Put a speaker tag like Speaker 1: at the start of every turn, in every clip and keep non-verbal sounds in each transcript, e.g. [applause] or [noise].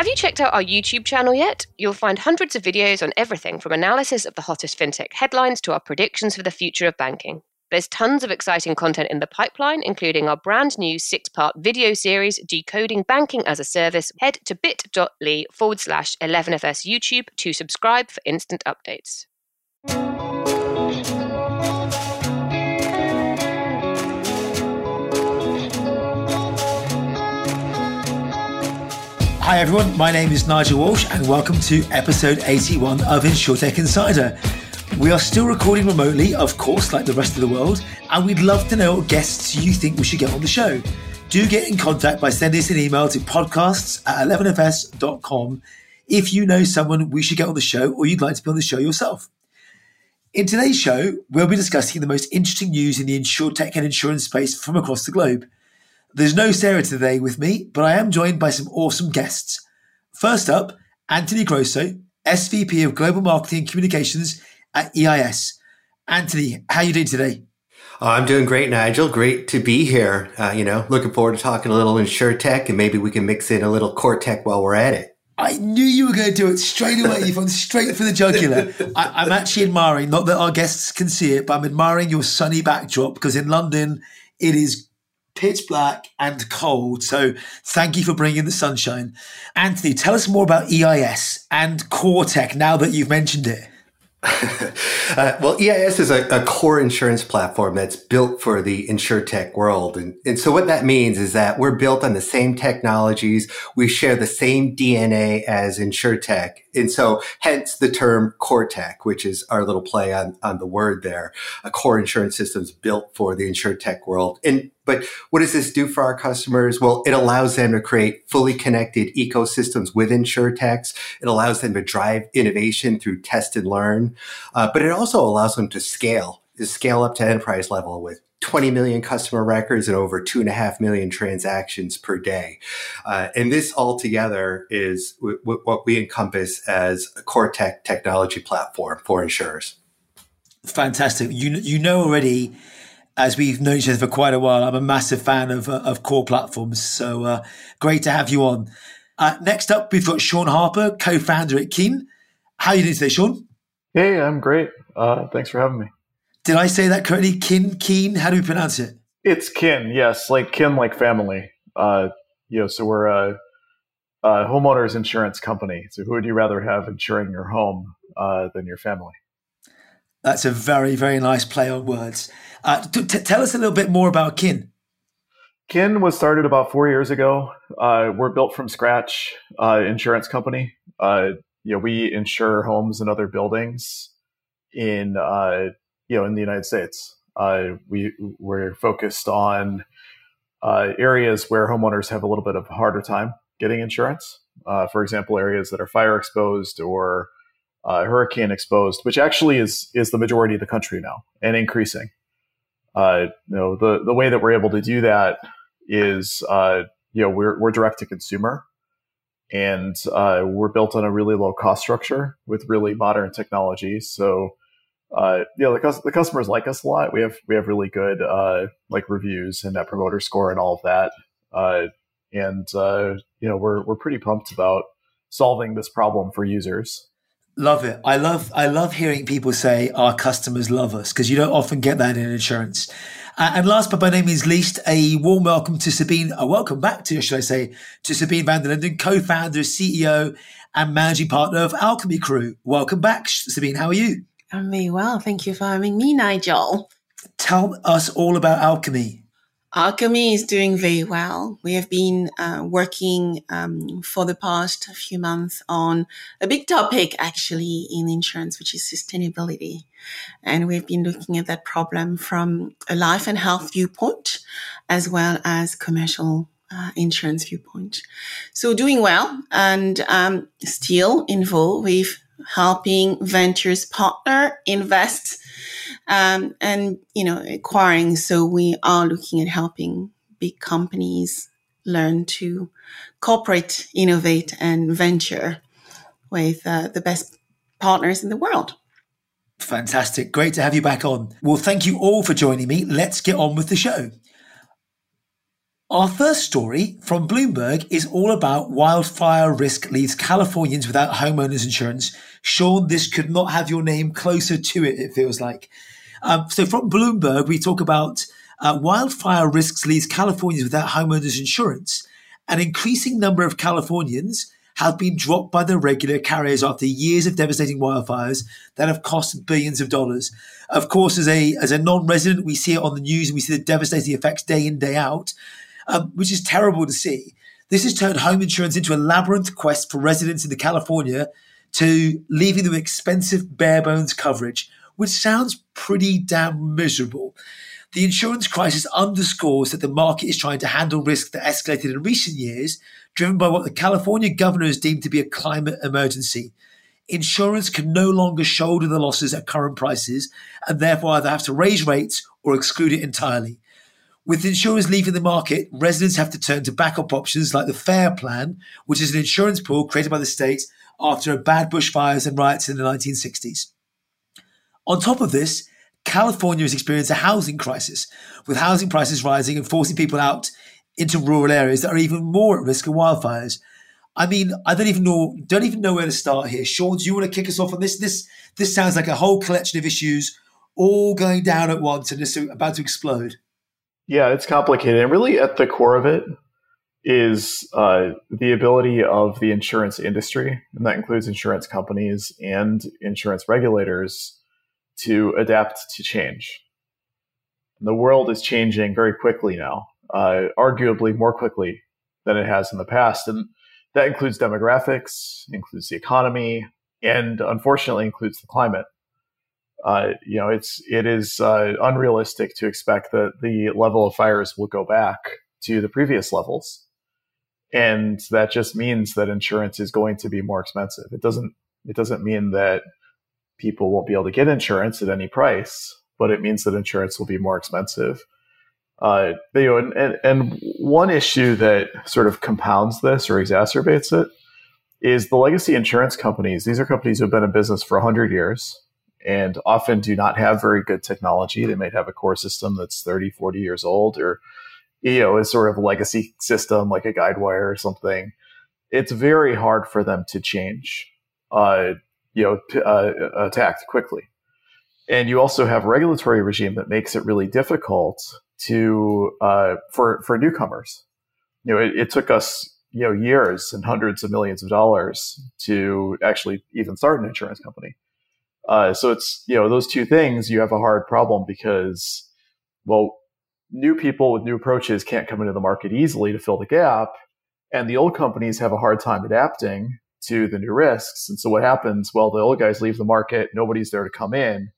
Speaker 1: Have you checked out our YouTube channel yet? You'll find hundreds of videos on everything from analysis of the hottest fintech headlines to our predictions for the future of banking. There's tons of exciting content in the pipeline, including our brand new six part video series, Decoding Banking as a Service. Head to bit.ly forward slash 11FS YouTube to subscribe for instant updates.
Speaker 2: Hi everyone, my name is Nigel Walsh and welcome to episode 81 of Insurtech Insider. We are still recording remotely, of course, like the rest of the world, and we'd love to know what guests you think we should get on the show. Do get in contact by sending us an email to podcasts at 11fs.com if you know someone we should get on the show or you'd like to be on the show yourself. In today's show, we'll be discussing the most interesting news in the insurtech and insurance space from across the globe. There's no Sarah today with me, but I am joined by some awesome guests. First up, Anthony Grosso, SVP of Global Marketing and Communications at EIS. Anthony, how are you doing today?
Speaker 3: Oh, I'm doing great, Nigel. Great to be here. Uh, you know, looking forward to talking a little insure tech and maybe we can mix in a little core tech while we're at it.
Speaker 2: I knew you were going to do it straight away. You've gone straight for the jugular. I, am actually admiring, not that our guests can see it, but I'm admiring your sunny backdrop because in London it is pitch black and cold. So thank you for bringing the sunshine. Anthony, tell us more about EIS and Core Tech now that you've mentioned it. [laughs]
Speaker 3: uh, well, EIS is a, a, core insurance platform that's built for the insure tech world. And, and so what that means is that we're built on the same technologies. We share the same DNA as insure tech, And so hence the term core tech, which is our little play on, on the word there. A core insurance systems built for the insure tech world. And but what does this do for our customers? Well, it allows them to create fully connected ecosystems with insurtechs. It allows them to drive innovation through test and learn. Uh, but it also allows them to scale, to scale up to enterprise level with 20 million customer records and over two and a half million transactions per day. Uh, and this altogether is w- w- what we encompass as a core tech technology platform for insurers.
Speaker 2: Fantastic. You, you know already as we've known each other for quite a while, I'm a massive fan of, uh, of core platforms. So uh, great to have you on. Uh, next up, we've got Sean Harper, co-founder at Kin. How are you doing today, Sean?
Speaker 4: Hey, I'm great. Uh, thanks for having me.
Speaker 2: Did I say that correctly? Kin, Keen? How do we pronounce it?
Speaker 4: It's kin, yes, like kin, like family. Uh, you know, so we're a, a, homeowners insurance company. So who would you rather have insuring your home uh, than your family?
Speaker 2: That's a very, very nice play on words. Uh, t- tell us a little bit more about Kin.
Speaker 4: Kin was started about four years ago. Uh, we're built from scratch uh, insurance company. Uh, you know, we insure homes and other buildings in uh, you know in the United States. Uh, we we're focused on areas where homeowners have a little bit of a harder time getting insurance. for example, areas that are fire exposed or hurricane exposed, which actually is is the majority of the country now and increasing uh, you know, the the way that we're able to do that is, uh, you know, we're we're direct to consumer, and uh, we're built on a really low cost structure with really modern technology. So, uh, you know, the, the customers like us a lot. We have we have really good uh, like reviews and net promoter score and all of that. Uh, and you know, we're we're pretty pumped about solving this problem for users.
Speaker 2: Love it. I love I love hearing people say our customers love us because you don't often get that in insurance. Uh, and last but by no means least, a warm welcome to Sabine. A welcome back to, should I say, to Sabine Vanderlinden, co-founder, CEO, and managing partner of Alchemy Crew. Welcome back, Sabine. How are you?
Speaker 5: I'm very well. Thank you for having me, Nigel.
Speaker 2: Tell us all about Alchemy.
Speaker 5: Alchemy is doing very well. We have been uh, working um, for the past few months on a big topic actually in insurance, which is sustainability. And we've been looking at that problem from a life and health viewpoint as well as commercial uh, insurance viewpoint. So doing well and um, still involved with helping ventures partner invest um, and you know acquiring. So we are looking at helping big companies learn to cooperate, innovate, and venture with uh, the best partners in the world.
Speaker 2: Fantastic. Great to have you back on. Well, thank you all for joining me. Let's get on with the show. Our first story from Bloomberg is all about wildfire risk leaves Californians without homeowners insurance. Sean, this could not have your name closer to it, it feels like. Um, so from Bloomberg, we talk about uh, wildfire risks leaves Californians without homeowners insurance. An increasing number of Californians have been dropped by the regular carriers after years of devastating wildfires that have cost billions of dollars. Of course, as a as a non-resident, we see it on the news and we see the devastating effects day in day out um, which is terrible to see. This has turned home insurance into a labyrinth quest for residents in the California to leaving them expensive bare bones coverage, which sounds pretty damn miserable. The insurance crisis underscores that the market is trying to handle risk that escalated in recent years, driven by what the California governor has deemed to be a climate emergency. Insurance can no longer shoulder the losses at current prices and therefore either have to raise rates or exclude it entirely. With insurers leaving the market, residents have to turn to backup options like the FAIR Plan, which is an insurance pool created by the state after bad bushfires and riots in the 1960s. On top of this, California has experienced a housing crisis, with housing prices rising and forcing people out into rural areas that are even more at risk of wildfires. I mean, I don't even know don't even know where to start here. Sean, do you want to kick us off on this? This this sounds like a whole collection of issues all going down at once and just about to explode.
Speaker 4: Yeah, it's complicated. And really, at the core of it is uh, the ability of the insurance industry, and that includes insurance companies and insurance regulators, to adapt to change. The world is changing very quickly now, uh, arguably more quickly than it has in the past. And that includes demographics, includes the economy, and unfortunately includes the climate uh, you know, it's it is uh, unrealistic to expect that the level of fires will go back to the previous levels, and that just means that insurance is going to be more expensive. It doesn't it doesn't mean that people won't be able to get insurance at any price, but it means that insurance will be more expensive. Uh, you know, and, and, and one issue that sort of compounds this or exacerbates it is the legacy insurance companies. These are companies who have been in business for 100 years and often do not have very good technology. They might have a core system that's 30, 40 years old or, you know, is sort of a legacy system like a Guidewire or something. It's very hard for them to change, uh, you know, to, uh, attack quickly. And you also have regulatory regime that makes it really difficult to uh, for for newcomers. You know, it, it took us you know years and hundreds of millions of dollars to actually even start an insurance company uh, so it's you know those two things you have a hard problem because well new people with new approaches can't come into the market easily to fill the gap and the old companies have a hard time adapting to the new risks. And so what happens? Well the old guys leave the market nobody's there to come in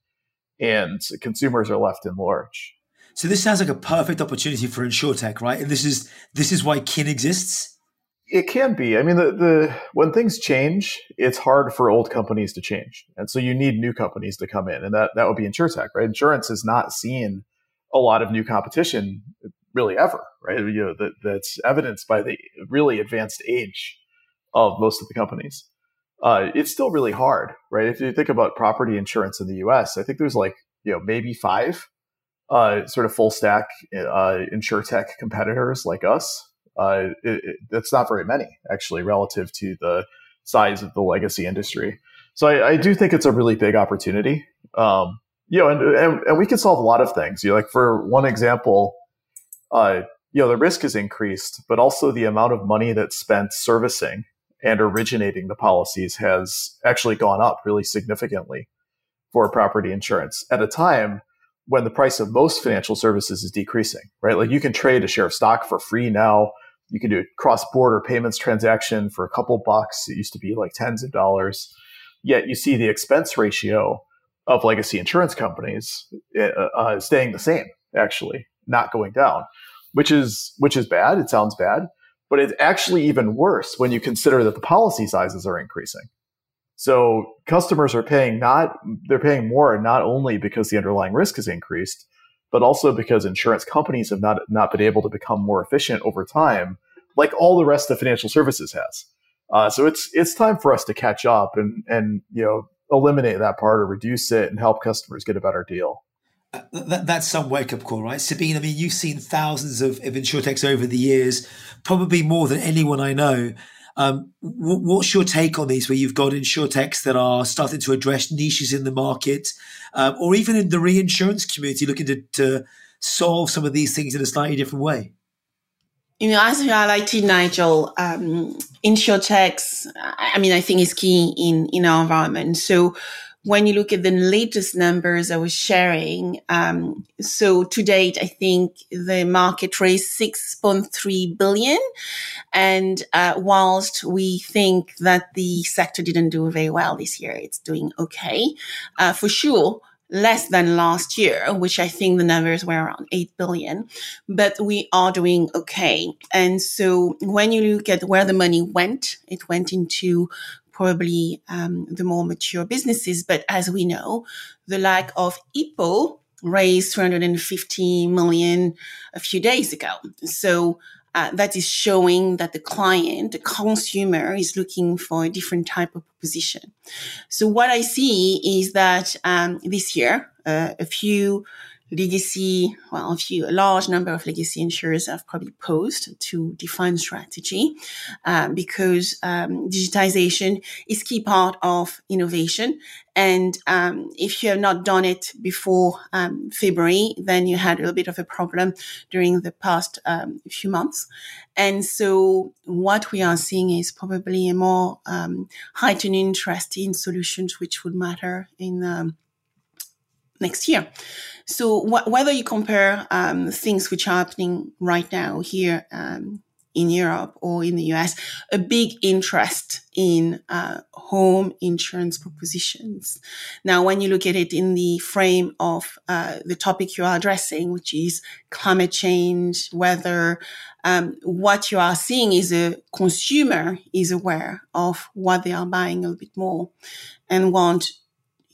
Speaker 4: and consumers are left in lurch
Speaker 2: so this sounds like a perfect opportunity for insurtech right? And this is this is why kin exists?
Speaker 4: It can be. I mean, the, the when things change, it's hard for old companies to change, and so you need new companies to come in, and that that would be insurtech, right? Insurance has not seen a lot of new competition really ever, right? You know, that that's evidenced by the really advanced age of most of the companies. Uh, it's still really hard, right? If you think about property insurance in the U.S., I think there's like you know maybe five uh, sort of full stack uh, insurtech competitors like us uh, it, it, it's not very many actually relative to the size of the legacy industry. So I, I do think it's a really big opportunity. Um, you know, and, and, and we can solve a lot of things. You know, like for one example, uh, you know, the risk has increased, but also the amount of money that's spent servicing and originating the policies has actually gone up really significantly for property insurance at a time when the price of most financial services is decreasing, right? Like you can trade a share of stock for free now. You can do a cross border payments transaction for a couple bucks. It used to be like tens of dollars. Yet you see the expense ratio of legacy insurance companies uh, uh, staying the same, actually, not going down, which is which is bad. It sounds bad, but it's actually even worse when you consider that the policy sizes are increasing. So customers are paying not they're paying more not only because the underlying risk has increased, but also because insurance companies have not not been able to become more efficient over time, like all the rest of financial services has. Uh, so it's it's time for us to catch up and and you know eliminate that part or reduce it and help customers get a better deal.
Speaker 2: that, that's some wake up call, right? Sabine, I mean, you've seen thousands of, of insurtechs over the years, probably more than anyone I know. Um, w- what's your take on these, where you've got insurtechs that are starting to address niches in the market, um, or even in the reinsurance community, looking to, to solve some of these things in a slightly different way?
Speaker 5: You know, as you highlighted, Nigel, um, insurtechs, I mean, I think is key in, in our environment. So when you look at the latest numbers I was sharing, um, so to date, I think the market raised 6.3 billion. And uh, whilst we think that the sector didn't do very well this year, it's doing okay. Uh, for sure, less than last year, which I think the numbers were around 8 billion, but we are doing okay. And so when you look at where the money went, it went into probably um, the more mature businesses. But as we know, the lack of Hippo raised 350 million a few days ago. So uh, that is showing that the client, the consumer is looking for a different type of proposition. So what I see is that um, this year, uh, a few legacy, well, a few, a large number of legacy insurers have probably paused to define strategy um, because um, digitization is key part of innovation. And um, if you have not done it before um, February, then you had a little bit of a problem during the past um, few months. And so what we are seeing is probably a more um, heightened interest in solutions which would matter in next year. So wh- whether you compare um, things which are happening right now here um, in Europe or in the US, a big interest in uh, home insurance propositions. Now, when you look at it in the frame of uh, the topic you are addressing, which is climate change, weather, um, what you are seeing is a consumer is aware of what they are buying a little bit more and want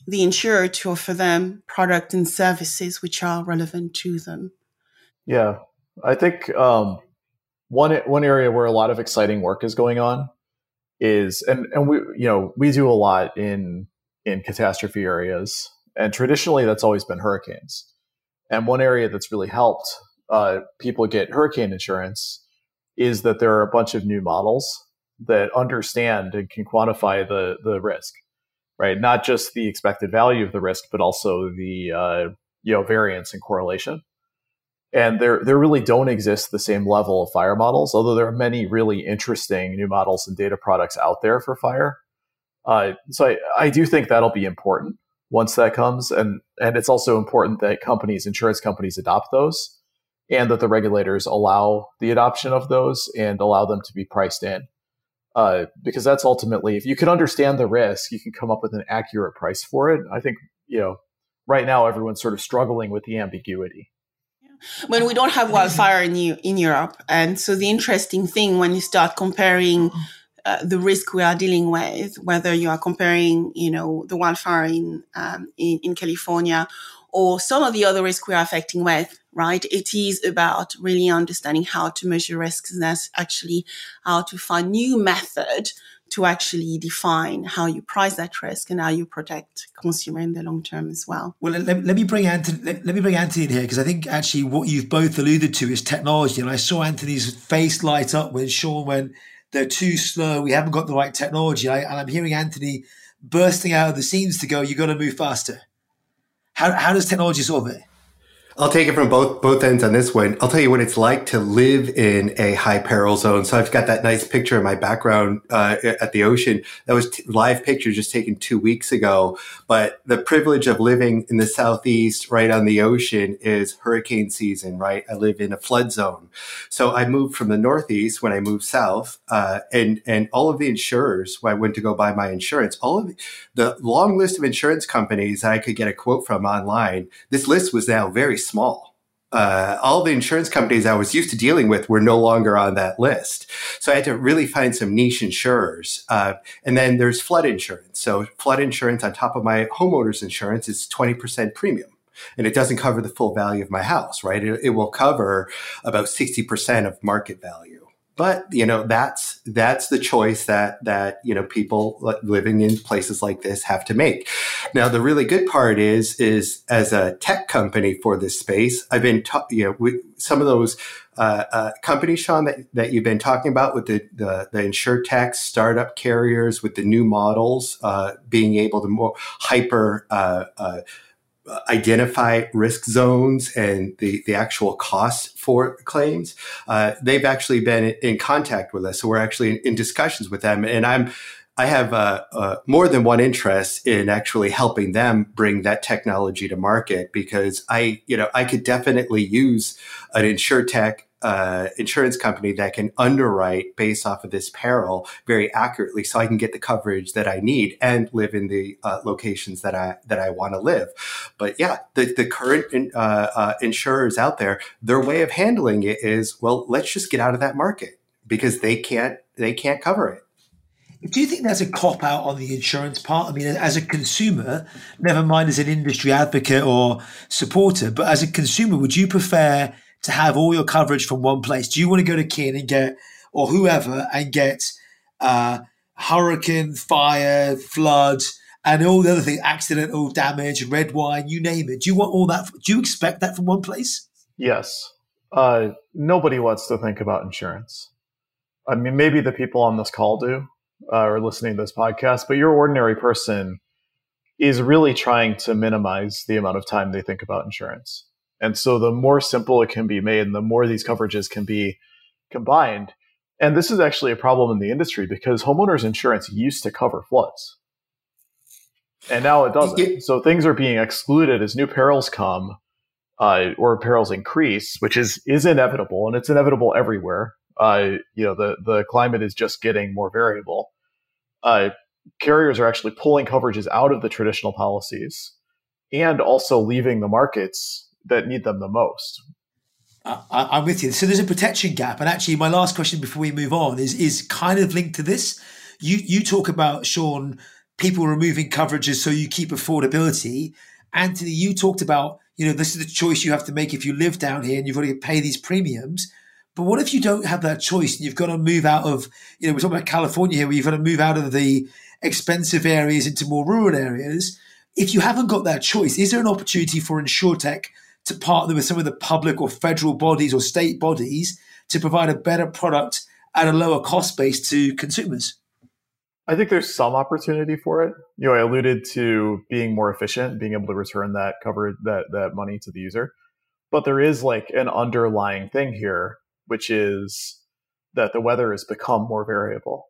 Speaker 5: the insurer to offer them product and services which are relevant to them.
Speaker 4: Yeah, I think um, one one area where a lot of exciting work is going on is, and and we you know we do a lot in in catastrophe areas, and traditionally that's always been hurricanes. And one area that's really helped uh, people get hurricane insurance is that there are a bunch of new models that understand and can quantify the the risk right? Not just the expected value of the risk, but also the uh, you know variance and correlation. And there there really don't exist the same level of fire models, although there are many really interesting new models and data products out there for fire. Uh, so I, I do think that'll be important once that comes, and and it's also important that companies, insurance companies, adopt those, and that the regulators allow the adoption of those and allow them to be priced in uh, because that's ultimately if you can understand the risk, you can come up with an accurate price for it. I think you know right now everyone's sort of struggling with the ambiguity.
Speaker 5: When we don't have wildfire in in Europe, and so the interesting thing when you start comparing. Uh, the risk we are dealing with, whether you are comparing, you know, the wildfire in, um, in, in California or some of the other risks we are affecting with, right? It is about really understanding how to measure risks and that's actually how to find new method to actually define how you price that risk and how you protect consumer in the long term as well.
Speaker 2: Well, let, let me bring Anthony. Let, let me bring Anthony in here because I think actually what you've both alluded to is technology, and I saw Anthony's face light up when Sean went, "They're too slow. We haven't got the right technology." I, and I'm hearing Anthony bursting out of the scenes to go, "You've got to move faster." How, how does technology solve it?
Speaker 3: I'll take it from both both ends on this one. I'll tell you what it's like to live in a high peril zone. So I've got that nice picture in my background uh, at the ocean. That was t- live picture just taken two weeks ago. But the privilege of living in the southeast, right on the ocean, is hurricane season. Right, I live in a flood zone. So I moved from the northeast when I moved south, uh, and and all of the insurers when I went to go buy my insurance, all of the, the long list of insurance companies I could get a quote from online. This list was now very small. Uh, all the insurance companies I was used to dealing with were no longer on that list. So I had to really find some niche insurers. Uh, and then there's flood insurance. So flood insurance on top of my homeowner's insurance is 20% premium. And it doesn't cover the full value of my house, right? It, it will cover about 60% of market value. But you know that's that's the choice that that you know people living in places like this have to make. Now the really good part is is as a tech company for this space, I've been ta- you know we, some of those uh, uh, companies, Sean, that, that you've been talking about with the the, the insure tech startup carriers with the new models uh, being able to more hyper uh, uh, identify risk zones and the, the actual costs for claims. Uh, they've actually been in contact with us. So we're actually in, in discussions with them. And I'm, I have uh, uh, more than one interest in actually helping them bring that technology to market because I, you know, I could definitely use an insure tech uh, insurance company that can underwrite based off of this peril very accurately, so I can get the coverage that I need and live in the uh, locations that I that I want to live. But yeah, the the current in, uh, uh, insurers out there, their way of handling it is well, let's just get out of that market because they can't they can't cover it.
Speaker 2: Do you think that's a cop out on the insurance part? I mean, as a consumer, never mind as an industry advocate or supporter, but as a consumer, would you prefer to have all your coverage from one place? Do you want to go to Kin and get, or whoever, and get uh, hurricane, fire, flood, and all the other things, accidental damage, red wine, you name it? Do you want all that? Do you expect that from one place?
Speaker 4: Yes. Uh, nobody wants to think about insurance. I mean, maybe the people on this call do uh, or listening to this podcast, but your ordinary person is really trying to minimize the amount of time they think about insurance. And so the more simple it can be made and the more these coverages can be combined. And this is actually a problem in the industry because homeowners insurance used to cover floods. And now it doesn't. So things are being excluded as new perils come uh, or perils increase, which is is inevitable, and it's inevitable everywhere. Uh, you know, the the climate is just getting more variable. Uh, carriers are actually pulling coverages out of the traditional policies and also leaving the markets that need them the most.
Speaker 2: I, am with you. So there's a protection gap, and actually, my last question before we move on is is kind of linked to this. You you talk about Sean people removing coverages so you keep affordability. Anthony, you talked about you know this is the choice you have to make if you live down here and you've got to pay these premiums. But what if you don't have that choice and you've got to move out of you know we're talking about California here where you've got to move out of the expensive areas into more rural areas. If you haven't got that choice, is there an opportunity for InsurTech to partner with some of the public or federal bodies or state bodies to provide a better product at a lower cost base to consumers?
Speaker 4: I think there's some opportunity for it. You know, I alluded to being more efficient, being able to return that cover that that money to the user. But there is like an underlying thing here, which is that the weather has become more variable.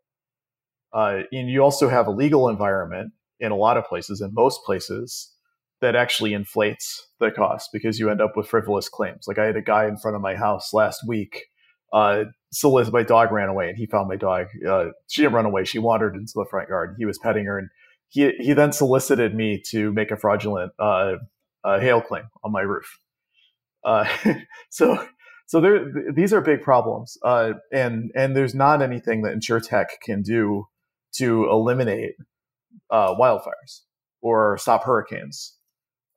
Speaker 4: Uh, and you also have a legal environment in a lot of places, in most places, that actually inflates the cost because you end up with frivolous claims. Like I had a guy in front of my house last week. Uh, solicit my dog ran away, and he found my dog. Uh, she didn't run away; she wandered into the front yard. He was petting her, and he he then solicited me to make a fraudulent uh, uh hail claim on my roof. Uh, [laughs] so so there these are big problems, uh, and and there's not anything that InsurTech can do to eliminate wildfires or stop hurricanes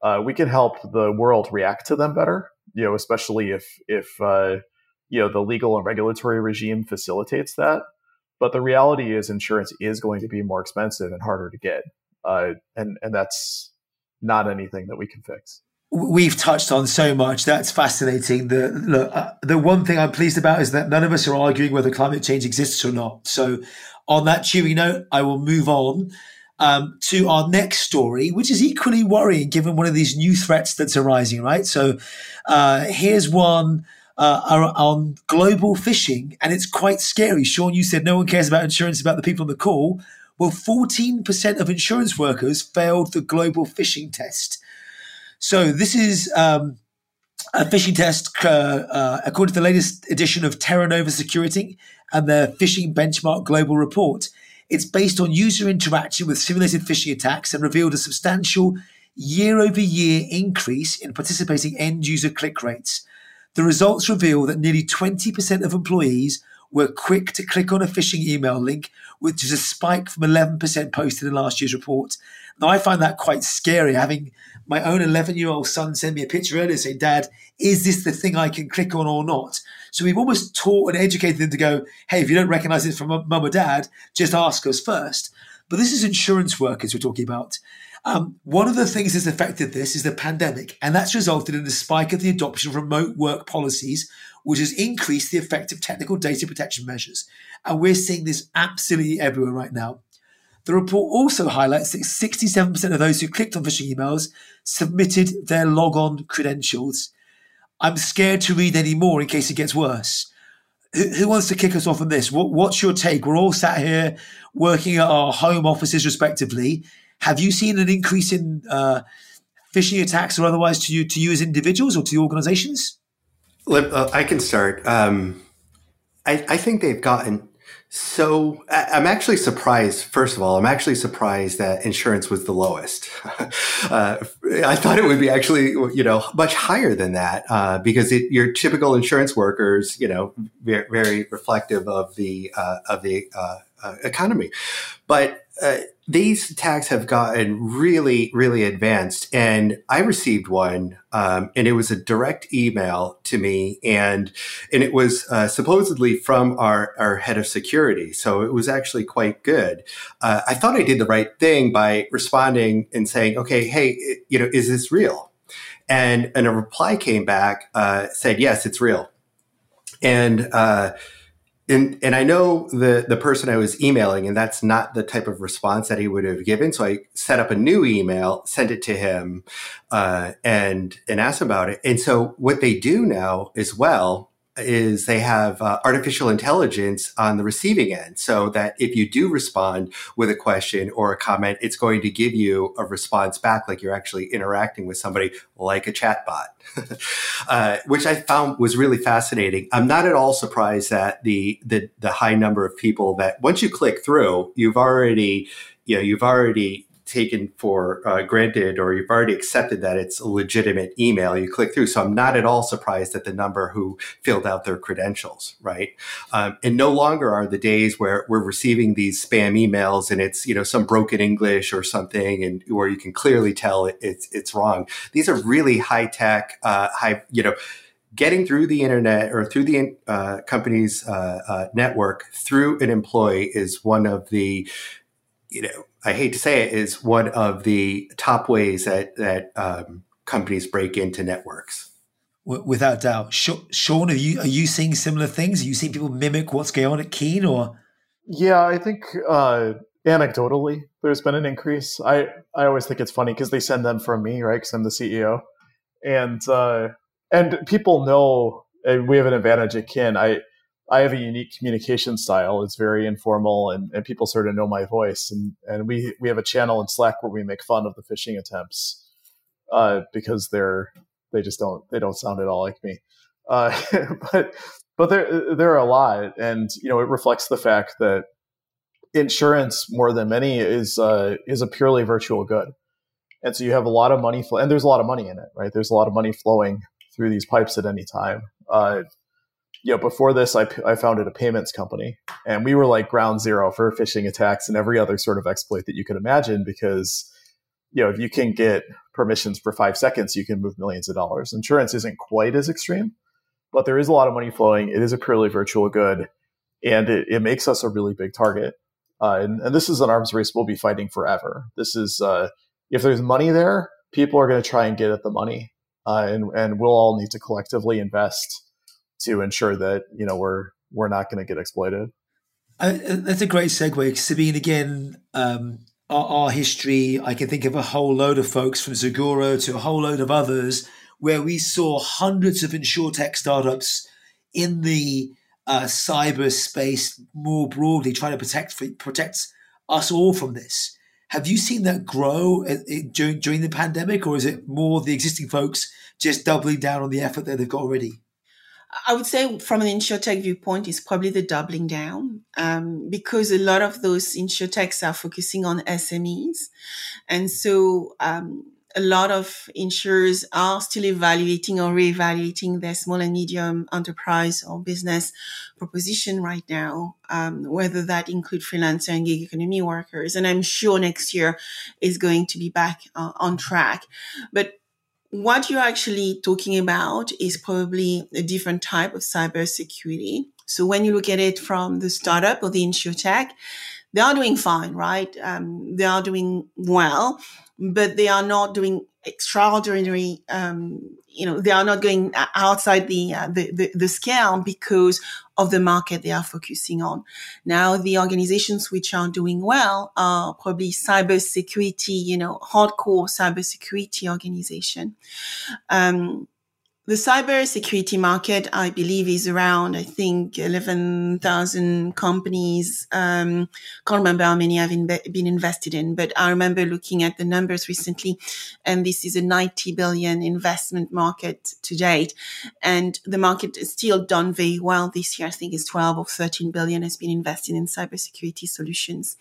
Speaker 4: uh, we can help the world react to them better. You know, especially if if uh, you know the legal and regulatory regime facilitates that. But the reality is, insurance is going to be more expensive and harder to get, uh, and and that's not anything that we can fix.
Speaker 2: We've touched on so much. That's fascinating. The look, uh, the one thing I'm pleased about is that none of us are arguing whether climate change exists or not. So, on that cheery note, I will move on um, to our next story, which is equally worrying given one of these new threats that's arising, right? So uh, here's one uh, on global phishing, and it's quite scary. Sean, you said no one cares about insurance about the people on the call. Well, 14% of insurance workers failed the global phishing test. So this is um, a phishing test uh, uh, according to the latest edition of Terranova Security and their phishing benchmark global report. It's based on user interaction with simulated phishing attacks and revealed a substantial year over year increase in participating end user click rates. The results reveal that nearly 20% of employees were quick to click on a phishing email link, which is a spike from 11% posted in last year's report. Now, I find that quite scary, having my own 11 year old son send me a picture earlier saying, Dad, is this the thing I can click on or not? So we've almost taught and educated them to go, hey, if you don't recognize it from mum or dad, just ask us first. But this is insurance workers we're talking about. Um, one of the things that's affected this is the pandemic, and that's resulted in a spike of the adoption of remote work policies, which has increased the effect of technical data protection measures. And we're seeing this absolutely everywhere right now. The report also highlights that 67% of those who clicked on phishing emails submitted their logon credentials. I'm scared to read any more in case it gets worse. Who, who wants to kick us off on this? What, what's your take? We're all sat here working at our home offices respectively. Have you seen an increase in uh, phishing attacks or otherwise to you to you as individuals or to organizations?
Speaker 3: Uh, I can start. Um, I, I, think they've gotten so. I'm actually surprised. First of all, I'm actually surprised that insurance was the lowest. [laughs] uh, I thought it would be actually, you know, much higher than that uh, because it, your typical insurance workers, you know, very, very reflective of the uh, of the uh, uh, economy, but these attacks have gotten really, really advanced. And I received one, um, and it was a direct email to me, and and it was uh, supposedly from our our head of security. So it was actually quite good. Uh, I thought I did the right thing by responding and saying, "Okay, hey, you know, is this real?" And and a reply came back uh, said, "Yes, it's real." And uh, and and I know the the person I was emailing, and that's not the type of response that he would have given. So I set up a new email, sent it to him, uh, and and asked about it. And so what they do now as well is they have uh, artificial intelligence on the receiving end so that if you do respond with a question or a comment, it's going to give you a response back like you're actually interacting with somebody like a chatbot, [laughs] uh, which I found was really fascinating. I'm not at all surprised that the, the, the high number of people that once you click through, you've already, you know, you've already taken for uh, granted or you've already accepted that it's a legitimate email you click through. So i'm not at all surprised at the number who filled out their credentials right? Um, and no longer are the days where we're receiving these spam emails and it's you know some broken english or something and where you can clearly tell it, it's it's wrong. These are really high tech uh, high you know getting through the internet or through the uh, company's uh, uh, network through an employee is one of the you know I hate to say it, is one of the top ways that that um, companies break into networks.
Speaker 2: Without doubt, Sean, are you are you seeing similar things? Are you seeing people mimic what's going on at Keen, or?
Speaker 4: Yeah, I think uh, anecdotally, there's been an increase. I I always think it's funny because they send them from me, right? Because I'm the CEO, and uh, and people know we have an advantage at Kin. I I have a unique communication style. It's very informal and, and people sort of know my voice. And, and we, we have a channel in Slack where we make fun of the phishing attempts uh, because they're, they just don't, they don't sound at all like me. Uh, [laughs] but, but there, there are a lot. And, you know, it reflects the fact that insurance more than many is, uh, is a purely virtual good. And so you have a lot of money, and there's a lot of money in it, right? There's a lot of money flowing through these pipes at any time. Uh, you know, before this, I, I founded a payments company and we were like ground zero for phishing attacks and every other sort of exploit that you could imagine because, you know, if you can get permissions for five seconds, you can move millions of dollars. Insurance isn't quite as extreme, but there is a lot of money flowing. It is a purely virtual good and it, it makes us a really big target. Uh, and, and, this is an arms race we'll be fighting forever. This is, uh, if there's money there, people are going to try and get at the money. Uh, and, and we'll all need to collectively invest to ensure that you know we're we're not going to get exploited.
Speaker 2: Uh, that's a great segue, Sabine. Again, um, our, our, history. I can think of a whole load of folks from Seguro to a whole load of others where we saw hundreds of insurtech startups in the uh, cyber space more broadly, trying to protect protect us all from this. Have you seen that grow uh, during during the pandemic, or is it more the existing folks just doubling down on the effort that they've got already?
Speaker 5: I would say from an insurtech viewpoint is probably the doubling down um, because a lot of those insurtechs are focusing on SMEs. And so um, a lot of insurers are still evaluating or reevaluating their small and medium enterprise or business proposition right now, um, whether that include freelancer and gig economy workers. And I'm sure next year is going to be back uh, on track. But what you're actually talking about is probably a different type of cybersecurity. So when you look at it from the startup or the insurtech, they are doing fine, right? Um, they are doing well but they are not doing extraordinary um, you know they are not going outside the, uh, the, the the scale because of the market they are focusing on. Now the organizations which are doing well are probably cybersecurity you know hardcore cybersecurity organization. Um, the cyber security market, I believe, is around, I think, 11,000 companies. Um, can't remember how many have been invested in, but I remember looking at the numbers recently, and this is a 90 billion investment market to date. And the market is still done very well this year. I think it's 12 or 13 billion has been invested in cybersecurity solutions.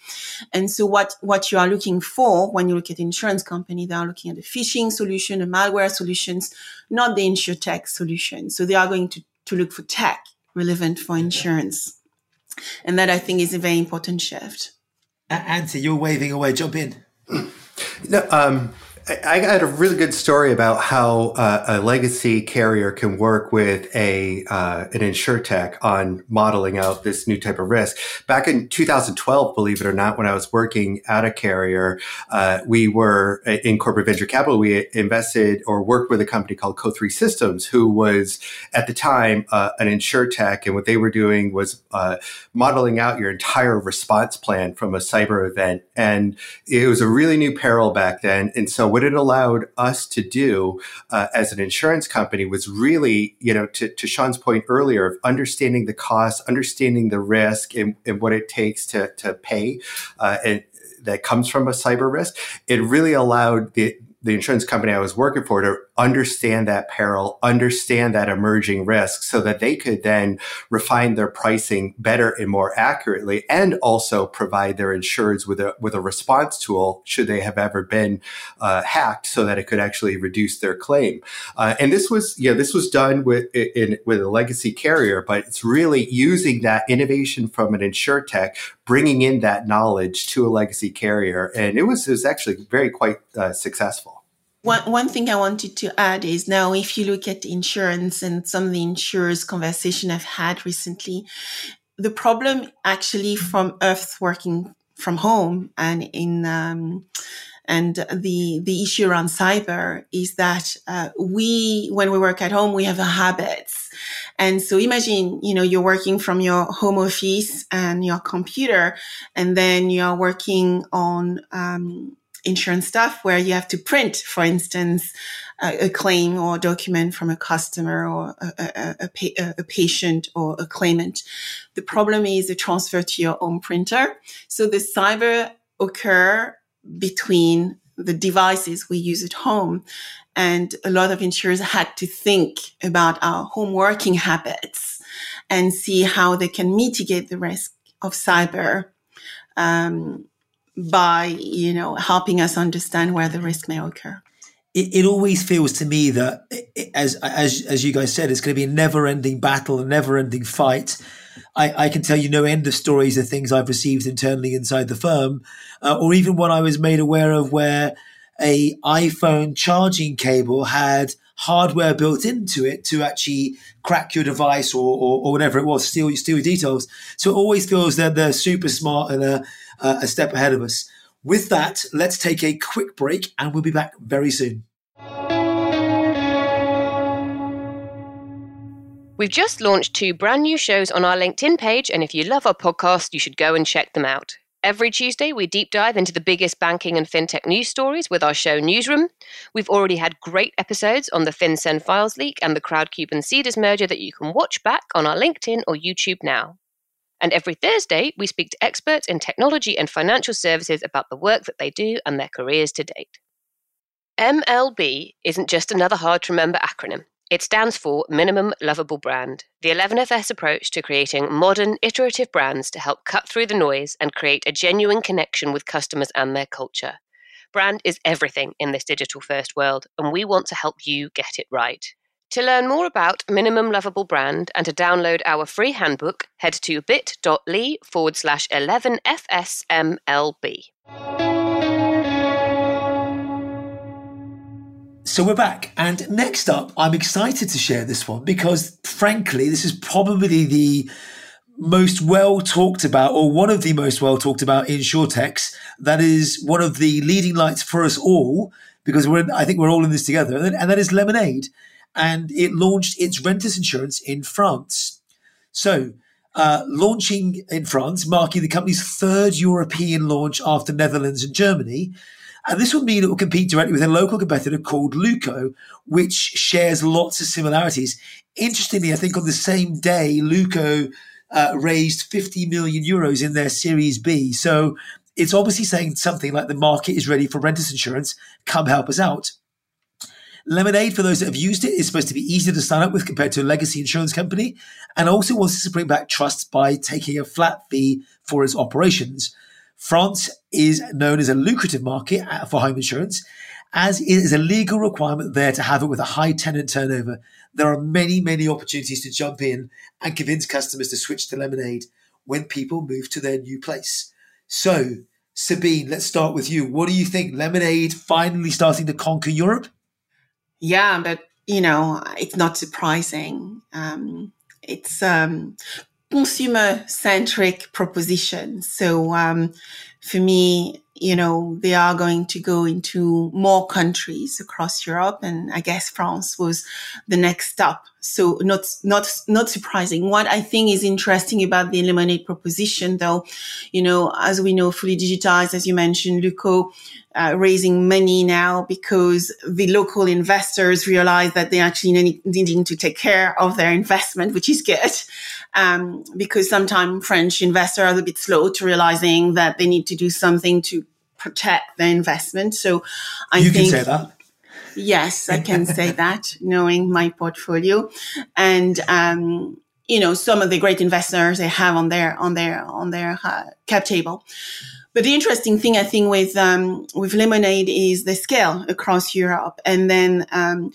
Speaker 5: And so what, what you are looking for when you look at insurance company, they are looking at a phishing solution, a malware solutions, not the insurance tech solution. So they are going to, to look for tech relevant for insurance. And that I think is a very important shift.
Speaker 2: Anthony, you're waving away. Jump in.
Speaker 3: No, um, I got a really good story about how uh, a legacy carrier can work with a uh, an insurtech on modeling out this new type of risk. Back in 2012, believe it or not, when I was working at a carrier, uh, we were uh, in corporate venture capital. We invested or worked with a company called Co3 Systems, who was at the time uh, an insurtech, and what they were doing was uh, modeling out your entire response plan from a cyber event. And it was a really new peril back then, and so what it allowed us to do uh, as an insurance company was really, you know, to, to Sean's point earlier of understanding the cost, understanding the risk and, and what it takes to, to pay uh, and that comes from a cyber risk. It really allowed the, the insurance company I was working for to understand that peril, understand that emerging risk so that they could then refine their pricing better and more accurately and also provide their insureds with a, with a response tool should they have ever been uh, hacked so that it could actually reduce their claim. Uh, and this was, you know, this was done with, in, with a legacy carrier, but it's really using that innovation from an insure tech, bringing in that knowledge to a legacy carrier. And it was, it was actually very quite uh, successful.
Speaker 5: One, one thing I wanted to add is now if you look at insurance and some of the insurers conversation I've had recently, the problem actually from Earth working from home and in, um, and the the issue around cyber is that uh, we when we work at home we have habits and so imagine you know you're working from your home office and your computer and then you're working on um, insurance stuff where you have to print, for instance, a, a claim or a document from a customer or a, a, a, a patient or a claimant. The problem is the transfer to your own printer. So the cyber occur between the devices we use at home. And a lot of insurers [laughs] had to think about our home working habits and see how they can mitigate the risk of cyber um, by you know helping us understand where the risk may occur.
Speaker 2: It, it always feels to me that, it, as as as you guys said, it's going to be a never-ending battle, a never-ending fight. I, I can tell you no end of stories of things I've received internally inside the firm, uh, or even one I was made aware of where a iPhone charging cable had hardware built into it to actually crack your device or, or, or whatever it was, steal, steal your details. So it always feels that they're super smart and a, a step ahead of us. With that, let's take a quick break and we'll be back very soon.
Speaker 1: We've just launched two brand new shows on our LinkedIn page, and if you love our podcast, you should go and check them out. Every Tuesday, we deep dive into the biggest banking and fintech news stories with our show Newsroom. We've already had great episodes on the FinCEN Files leak and the Crowdcube and Seedrs merger that you can watch back on our LinkedIn or YouTube now. And every Thursday, we speak to experts in technology and financial services about the work that they do and their careers to date. MLB isn't just another hard to remember acronym. It stands for Minimum Lovable Brand, the 11FS approach to creating modern, iterative brands to help cut through the noise and create a genuine connection with customers and their culture. Brand is everything in this digital first world, and we want to help you get it right. To learn more about Minimum Lovable Brand and to download our free handbook, head to bit.ly forward slash 11FSMLB.
Speaker 2: So we're back. And next up, I'm excited to share this one because, frankly, this is probably the most well talked about, or one of the most well talked about in insurtechs. That is one of the leading lights for us all because we're, in, I think we're all in this together. And that is Lemonade. And it launched its renters insurance in France. So, uh, launching in France, marking the company's third European launch after Netherlands and Germany. And this would mean it will compete directly with a local competitor called Luko, which shares lots of similarities. Interestingly, I think on the same day, Luko uh, raised 50 million euros in their Series B. So it's obviously saying something like the market is ready for renters insurance. Come help us out. Lemonade, for those that have used it, is supposed to be easier to sign up with compared to a legacy insurance company, and also wants to bring back trust by taking a flat fee for its operations. France is known as a lucrative market for home insurance, as it is a legal requirement there to have it with a high tenant turnover. There are many, many opportunities to jump in and convince customers to switch to Lemonade when people move to their new place. So, Sabine, let's start with you. What do you think? Lemonade finally starting to conquer Europe?
Speaker 5: Yeah, but you know, it's not surprising. Um, it's um, consumer centric proposition. So um, for me, you know, they are going to go into more countries across Europe. And I guess France was the next stop. So not, not, not surprising. What I think is interesting about the lemonade proposition, though, you know, as we know, fully digitized, as you mentioned, Luko, uh, raising money now because the local investors realize that they're actually need, needing to take care of their investment, which is good. Um, because sometimes French investors are a bit slow to realizing that they need to do something to protect their investment. So I
Speaker 2: you
Speaker 5: think.
Speaker 2: can say that.
Speaker 5: Yes, I can say [laughs] that, knowing my portfolio, and um, you know some of the great investors they have on their on their on their uh, cap table. But the interesting thing I think with um, with Lemonade is the scale across Europe, and then um,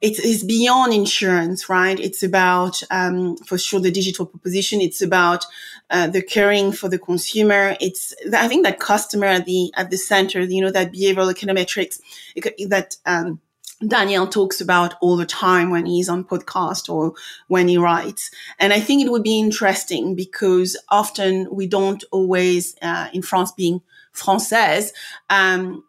Speaker 5: it is beyond insurance, right? It's about, um, for sure, the digital proposition. It's about uh, the caring for the consumer. It's I think that customer at the at the center. You know that behavioral econometrics that. Um, Daniel talks about all the time when he's on podcast or when he writes. And I think it would be interesting because often we don't always, uh, in France being Française, um,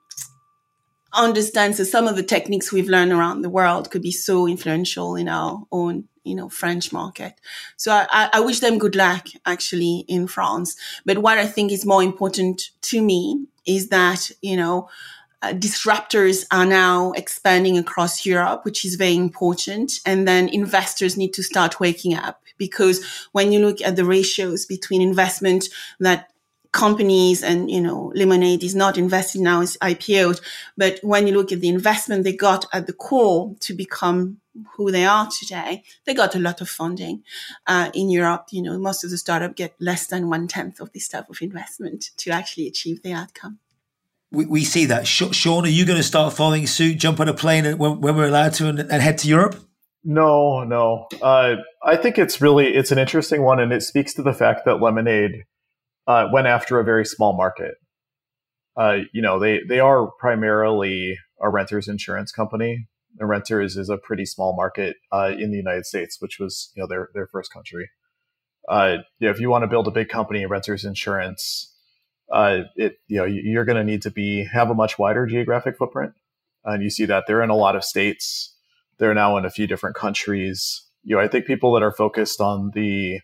Speaker 5: understand. So some of the techniques we've learned around the world could be so influential in our own, you know, French market. So I, I wish them good luck actually in France. But what I think is more important to me is that, you know, uh, disruptors are now expanding across Europe, which is very important. And then investors need to start waking up because when you look at the ratios between investment that companies and you know lemonade is not invested now it's ipo'd but when you look at the investment they got at the core to become who they are today they got a lot of funding. Uh, in europe you know most of the startup get less than one tenth of this type of investment to actually achieve the outcome.
Speaker 2: We, we see that. Sean are you going to start following suit jump on a plane when, when we're allowed to and, and head to europe?
Speaker 4: No no. Uh, i think it's really it's an interesting one and it speaks to the fact that lemonade uh, went after a very small market. Uh, you know, they they are primarily a renters insurance company. The renters is a pretty small market uh, in the United States, which was you know their their first country. Uh, you know, if you want to build a big company in renters insurance, uh, it you know you're going to need to be have a much wider geographic footprint, and you see that they're in a lot of states. They're now in a few different countries. You know, I think people that are focused on the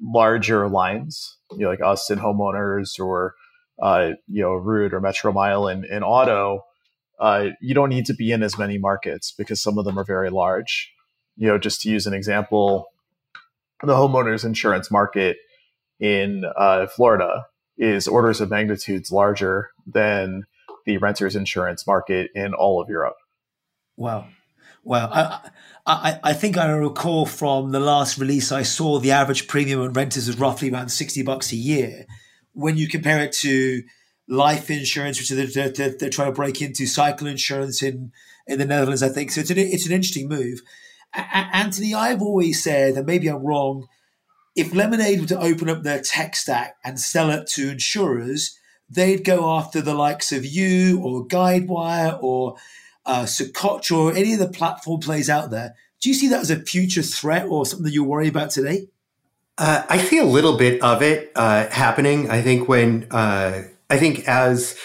Speaker 4: larger lines, you know, like us in homeowners or uh, you know Root or Metromile in, in auto, uh, you don't need to be in as many markets because some of them are very large. You know, just to use an example, the homeowners insurance market in uh, Florida is orders of magnitudes larger than the renters insurance market in all of Europe.
Speaker 2: Wow. Well, I, I, I think I recall from the last release I saw the average premium on renters is roughly around 60 bucks a year. When you compare it to life insurance, which they're, they're, they're, trying to break into, cycle insurance in, in the Netherlands, I think. So it's an, it's an interesting move. A- Anthony, I've always said, and maybe I'm wrong, if Lemonade were to open up their tech stack and sell it to insurers, they'd go after the likes of you or Guidewire or uh, or any of the platform plays out there. Do you see that as a future threat or something you worry about today?
Speaker 3: Uh, I see a little bit of it uh, happening. I think when uh, I think as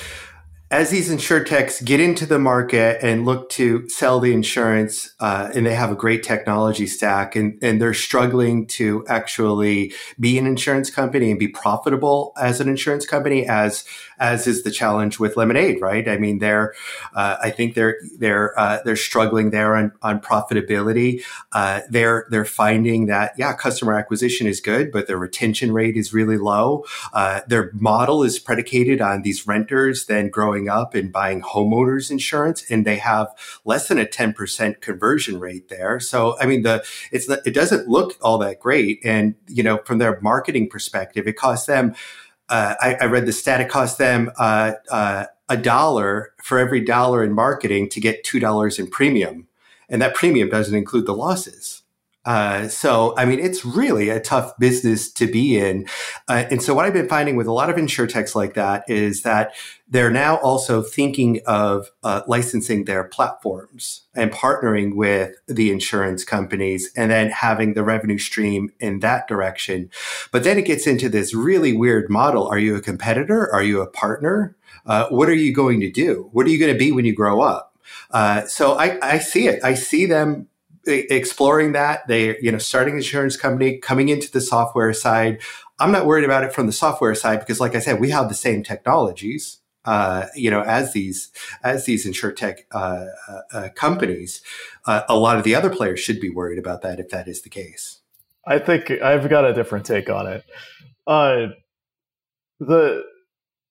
Speaker 3: as these insurtechs get into the market and look to sell the insurance, uh, and they have a great technology stack, and, and they're struggling to actually be an insurance company and be profitable as an insurance company, as as is the challenge with Lemonade, right? I mean, they're uh, I think they're they're uh, they're struggling there on on profitability. Uh, they're they're finding that yeah, customer acquisition is good, but their retention rate is really low. Uh, their model is predicated on these renters then growing up and buying homeowners insurance, and they have less than a 10% conversion rate there. So, I mean, the it's it doesn't look all that great. And, you know, from their marketing perspective, it costs them, uh, I, I, read the stat, it costs them uh, uh, a dollar for every dollar in marketing to get $2 in premium. And that premium doesn't include the losses. Uh, so, I mean, it's really a tough business to be in. Uh, and so, what I've been finding with a lot of insurtechs like that is that they're now also thinking of uh, licensing their platforms and partnering with the insurance companies and then having the revenue stream in that direction. But then it gets into this really weird model. Are you a competitor? Are you a partner? Uh, what are you going to do? What are you going to be when you grow up? Uh, so I, I see it. I see them exploring that. They, you know, starting an insurance company, coming into the software side. I'm not worried about it from the software side because, like I said, we have the same technologies. Uh, you know, as these as these insurtech uh, uh, uh, companies, uh, a lot of the other players should be worried about that if that is the case.
Speaker 4: I think I've got a different take on it. Uh, the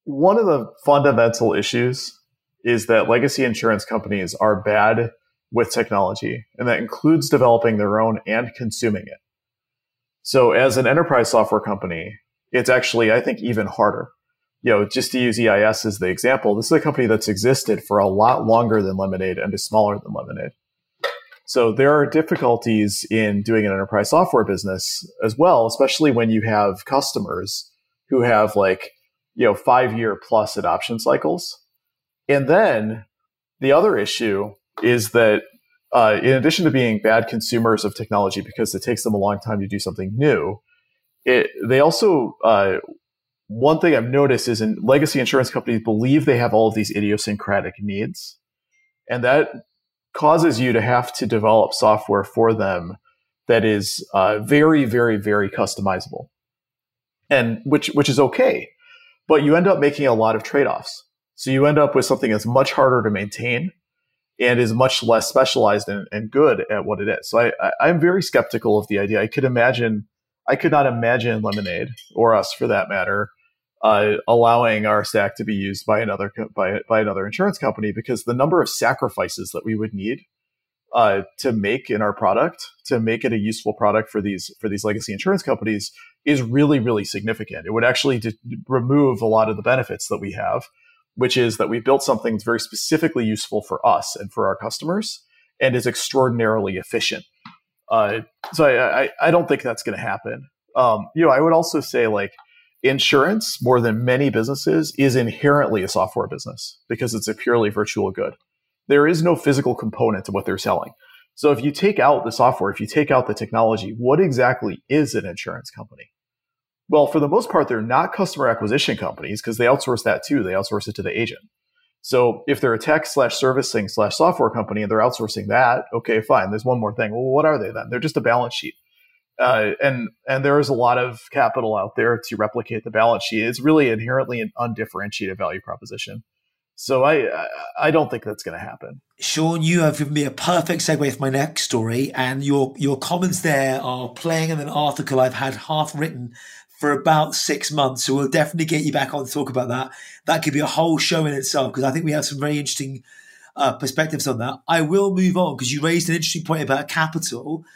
Speaker 4: one of the fundamental issues is that legacy insurance companies are bad with technology, and that includes developing their own and consuming it. So, as an enterprise software company, it's actually, I think, even harder. You know, just to use EIS as the example, this is a company that's existed for a lot longer than Lemonade and is smaller than Lemonade. So there are difficulties in doing an enterprise software business as well, especially when you have customers who have like, you know, five year plus adoption cycles. And then the other issue is that uh, in addition to being bad consumers of technology because it takes them a long time to do something new, it, they also uh, one thing I've noticed is in legacy insurance companies believe they have all of these idiosyncratic needs, and that causes you to have to develop software for them that is uh, very, very, very customizable, and which which is okay, but you end up making a lot of trade offs. So you end up with something that's much harder to maintain and is much less specialized and, and good at what it is. So I, I, I'm very skeptical of the idea. I could imagine, I could not imagine Lemonade or us for that matter, uh, allowing our stack to be used by another by by another insurance company because the number of sacrifices that we would need uh, to make in our product to make it a useful product for these for these legacy insurance companies is really really significant. It would actually remove a lot of the benefits that we have which is that we built something that's very specifically useful for us and for our customers and is extraordinarily efficient. Uh, so I, I, I, don't think that's going to happen. Um, you know, I would also say like insurance, more than many businesses, is inherently a software business because it's a purely virtual good. There is no physical component to what they're selling. So if you take out the software, if you take out the technology, what exactly is an insurance company? Well, for the most part, they're not customer acquisition companies because they outsource that too. They outsource it to the agent. So if they're a tech slash servicing slash software company and they're outsourcing that, okay, fine. There's one more thing. Well, what are they then? They're just a balance sheet. Uh, and and there is a lot of capital out there to replicate the balance sheet. It's really inherently an undifferentiated value proposition. So I I don't think that's going to happen.
Speaker 2: Sean, you have given me a perfect segue for my next story, and your your comments there are playing in an article I've had half written for about six months. So we'll definitely get you back on to talk about that. That could be a whole show in itself because I think we have some very interesting uh, perspectives on that. I will move on because you raised an interesting point about capital.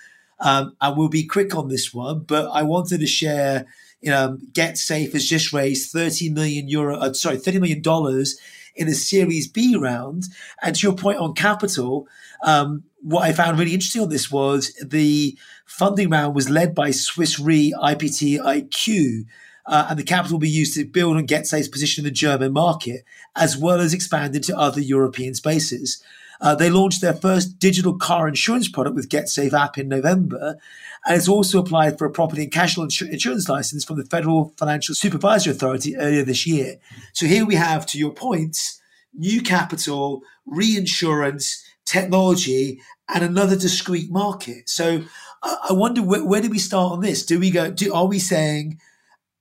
Speaker 2: Um, and we'll be quick on this one, but I wanted to share. You know, GetSafe has just raised 30 million euro, uh, sorry, 30 million dollars in a Series B round. And to your point on capital, um, what I found really interesting on this was the funding round was led by Swiss Re iptiQ, uh, and the capital will be used to build on GetSafe's position in the German market, as well as expand into other European spaces. Uh, they launched their first digital car insurance product with GetSafe app in November, and it's also applied for a property and casualty insurance license from the Federal Financial Supervisory Authority earlier this year. So here we have, to your points, new capital, reinsurance, technology, and another discrete market. So I wonder where, where do we start on this? Do we go? Do, are we saying?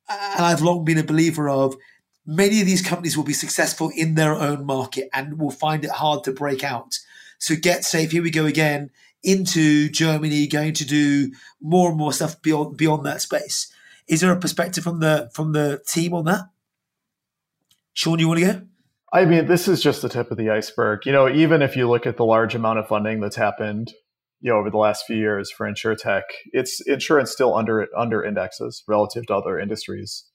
Speaker 2: And I've long been a believer of many of these companies will be successful in their own market and will find it hard to break out. So GetSafe. here we go again into Germany, going to do more and more stuff beyond beyond that space. Is there a perspective from the from the team on that? Sean, you want to go?
Speaker 4: I mean, this is just the tip of the iceberg. You know, even if you look at the large amount of funding that's happened, you know, over the last few years for insurtech, it's insurance still under under indexes relative to other industries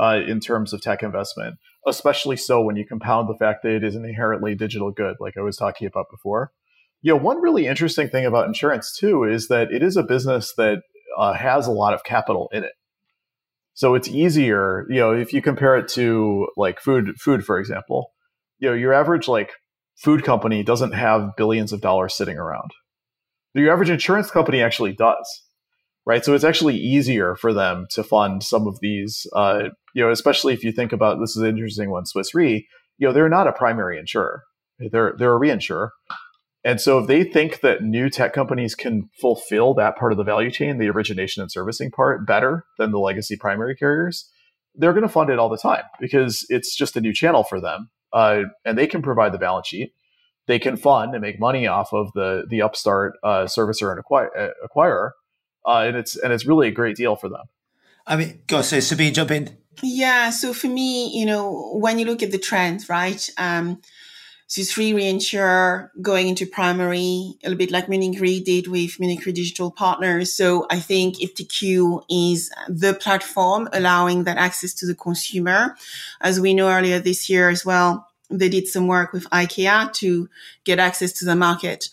Speaker 4: uh, in terms of tech investment. Especially so when you compound the fact that it is an inherently digital good, like I was talking about before. You know, one really interesting thing about insurance too is that it is a business that uh, has a lot of capital in it. So it's easier, you know, if you compare it to like food, food, for example, you know, your average like food company doesn't have billions of dollars sitting around. Your average insurance company actually does, right? So it's actually easier for them to fund some of these, uh, you know, especially if you think about this is an interesting one, Swiss Re. You know, they're not a primary insurer; they're they're a reinsurer, and so if they think that new tech companies can fulfill that part of the value chain, the origination and servicing part, better than the legacy primary carriers, they're going to fund it all the time because it's just a new channel for them. Uh, and they can provide the balance sheet. They can fund and make money off of the the upstart uh, servicer and acquire, uh, acquirer, uh, and it's and it's really a great deal for them.
Speaker 2: I mean, go say Sabine, jump in.
Speaker 5: Yeah, so for me, you know, when you look at the trends, right? Um, Swiss Re reinsurer going into primary, a little bit like Munich Re did with Munich Re Digital Partners. So I think iptiQ is the platform allowing that access to the consumer. As we know earlier this year as well, they did some work with IKEA to get access to the market.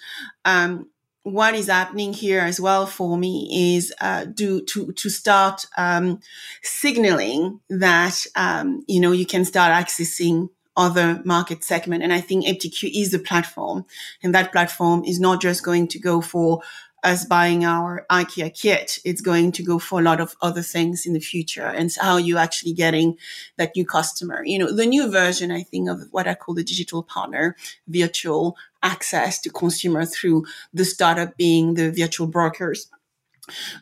Speaker 5: Um, what is happening here as well for me is uh, do to to start um, signaling that um, you know you can start accessing other market segment. And I think iptiQ is the platform. And that platform is not just going to go for us buying our IKEA kit. It's going to go for a lot of other things in the future. And how you actually getting that new customer. You know, the new version, I think, of what I call the digital partner, virtual access to consumer through the startup being the virtual brokers.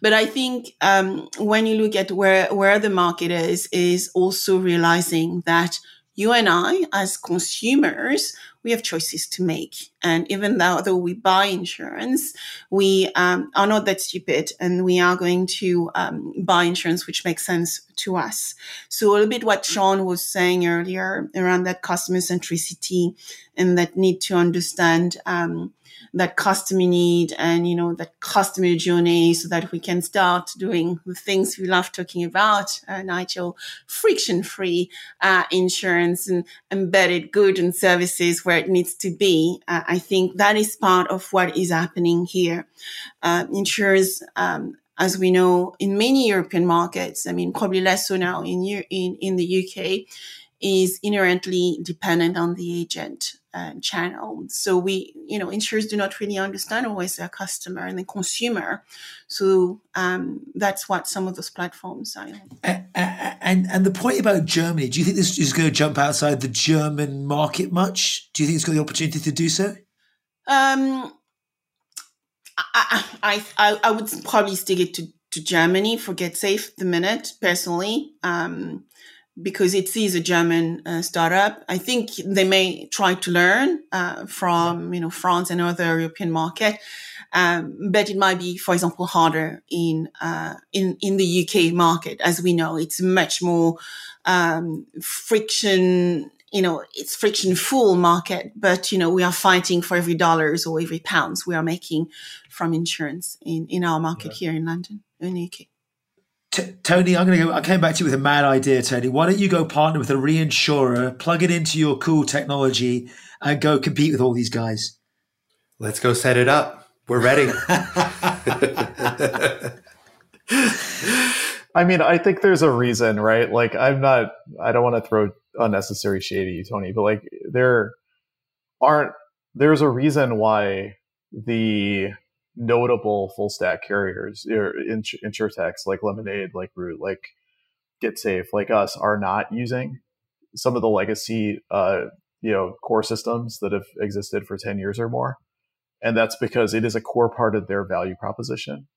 Speaker 5: But I think um, when you look at where where the market is, is also realizing that you and I, as consumers, we have choices to make. And even though, though we buy insurance, we um, are not that stupid and we are going to um, buy insurance which makes sense to us. So a little bit what Sean was saying earlier around that customer centricity and that need to understand um, that customer need and you know that customer journey so that we can start doing the things we love talking about uh, nigel friction free uh, insurance and embedded goods and services where it needs to be. Uh, i think that is part of what is happening here. Uh, insurers um, as we know in many European markets, I mean, probably less so now in, in, in the UK, is inherently dependent on the agent uh, channel. So we, you know, insurers do not really understand always their customer and the consumer. So um, that's what some of those platforms are.
Speaker 2: And, and and the point about Germany, do you think this is going to jump outside the German market much? Do you think it's got the opportunity to do so? Um,
Speaker 5: I, I, I, I would probably stick it to, to Germany for GetSafe the minute personally. Um, because it is a German uh, startup. I think they may try to learn uh, from you know France and other European market, um, but it might be, for example, harder in uh, in in the UK market. As we know, it's much more um, friction you know, it's friction full market, but, you know, we are fighting for every dollars or every pounds we are making from insurance in, in our market yeah. here in London, in the UK.
Speaker 2: T- Tony, I'm going to go. I came back to you with a mad idea, Tony. Why don't you go partner with a reinsurer, plug it into your cool technology, and go compete with all these guys?
Speaker 3: Let's go set it up. We're ready. [laughs]
Speaker 4: I mean, I think there's a reason, right? Like, I'm not. I don't want to throw unnecessary shade at you, Tony, but like, there aren't. There's a reason why the notable full stack carriers or insurtechs like Lemonade, like Root, like GetSafe, like us are not using some of the legacy, uh, you know, core systems that have existed for 10 years or more. And that's because it is a core part of their value proposition.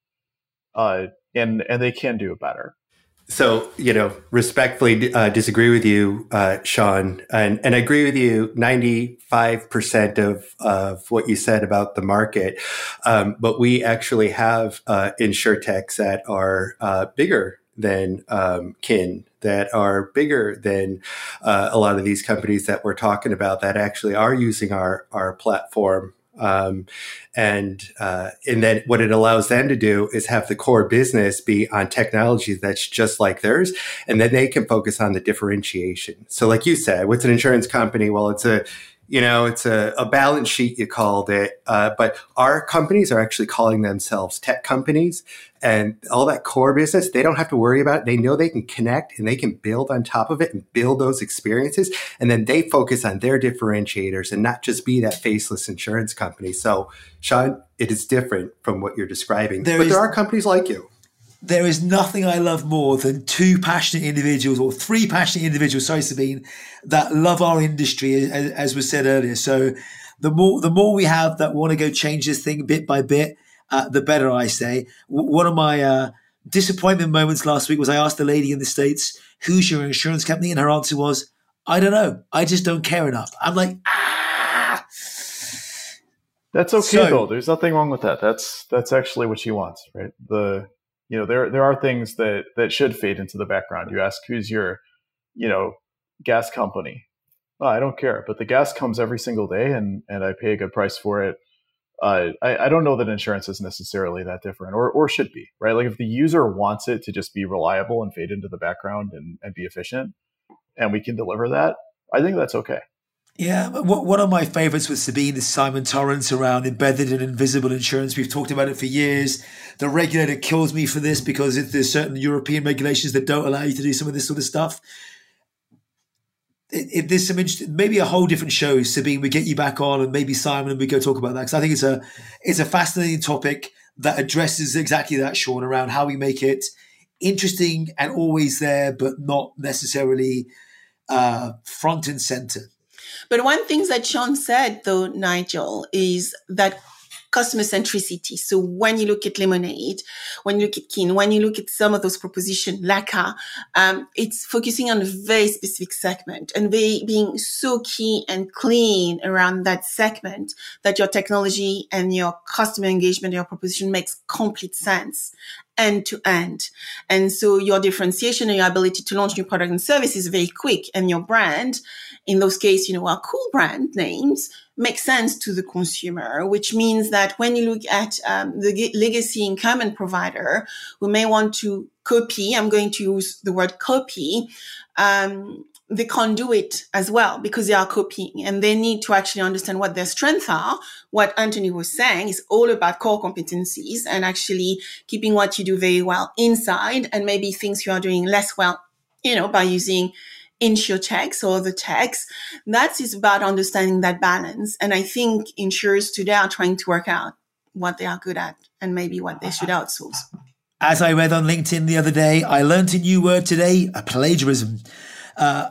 Speaker 4: Uh, and, and they can do it better.
Speaker 3: So, you know, respectfully uh, disagree with you, uh, Sean, and, and I agree with you 95% of, of what you said about the market. Um, but we actually have uh, insurtechs that are uh, bigger than um, Kin, that are bigger than uh, a lot of these companies that we're talking about that actually are using our, our platform um, and uh, and then what it allows them to do is have the core business be on technology that's just like theirs, and then they can focus on the differentiation. So, like you said, what's an insurance company? Well, it's a you know, it's a, a balance sheet, you called it. Uh, but our companies are actually calling themselves tech companies and all that core business, they don't have to worry about it. They know they can connect and they can build on top of it and build those experiences. And then they focus on their differentiators and not just be that faceless insurance company. So, Sean, it is different from what you're describing. There but is, there are companies like you
Speaker 2: there is nothing I love more than two passionate individuals or three passionate individuals, sorry, Sabine, that love our industry, as, as was said earlier. So the more, the more we have that want to go change this thing bit by bit, uh, the better I say. W- one of my, uh, disappointment moments last week was I asked a lady in the States, who's your insurance company? And her answer was, I don't know. I just don't care enough. I'm like, ah.
Speaker 4: That's okay so, though. There's nothing wrong with that. That's that's actually what she wants, right? The you know there there are things that that should fade into the background. You ask who's your you know gas company? Oh, i don't care. But the gas comes every single day and and i pay a good price for it. Uh, I, I don't know that insurance is necessarily that different or, or should be right? Like if the user wants it to just be reliable and fade into the background and, and be efficient and we can deliver that i think that's okay
Speaker 2: yeah, one of my favorites with Sabine is Simon Torrance around embedded and invisible insurance. We've talked about it for years. The regulator kills me for this because there's certain European regulations that don't allow you to do some of this sort of stuff. If there's some maybe a whole different show, Sabine, we get you back on, and maybe Simon, and we go talk about that because I think it's a it's a fascinating topic that addresses exactly that, Sean, around how we make it interesting and always there, but not necessarily uh, front and center.
Speaker 5: But one thing that Sean said, though, Nigel, is that customer centricity. So when you look at Lemonade, when you look at Kin, when you look at some of those propositions, Laka, um, it's focusing on a very specific segment and they being so key and clean around that segment that your technology and your customer engagement, your proposition makes complete sense end to end. And so your differentiation and your ability to launch new products and services is very quick and your brand in those cases, you know, our cool brand names make sense to the consumer, which means that when you look at um, the legacy incumbent provider who may want to copy, I'm going to use the word copy, um, they can't do it as well because they are copying and they need to actually understand what their strengths are. What Anthony was saying is all about core competencies and actually keeping what you do very well inside and maybe things you are doing less well, you know, by using insurtechs or the techs. That is about understanding that balance. And I think insurers today are trying to work out what they are good at and maybe what they should outsource.
Speaker 2: As I read on LinkedIn the other day, I learned a new word today, a plagiarism. Uh,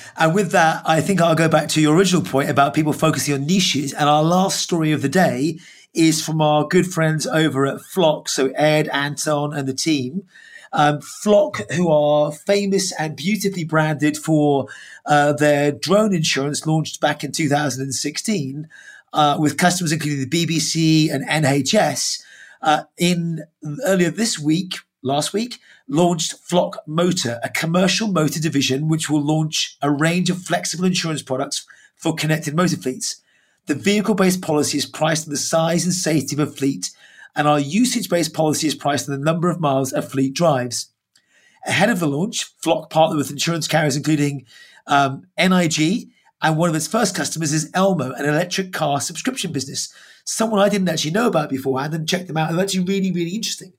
Speaker 2: [laughs] and with that, I think I'll go back to your original point about people focusing on niches. And our last story of the day is from our good friends over at Flock. So Ed, Anton, and the team. Um, Flock, who are famous and beautifully branded for uh, their drone insurance launched back in 2016 uh, with customers including the BBC and NHS. Uh, in earlier this week, last week, launched Flock Motor, a commercial motor division which will launch a range of flexible insurance products for connected motor fleets. The vehicle based policy is priced on the size and safety of a fleet, and our usage based policy is priced on the number of miles a fleet drives. Ahead of the launch, Flock partnered with insurance carriers including um, NIG, and one of its first customers is Elmo, an electric car subscription business. Someone I didn't actually know about beforehand and checked them out. They're actually really, really interesting.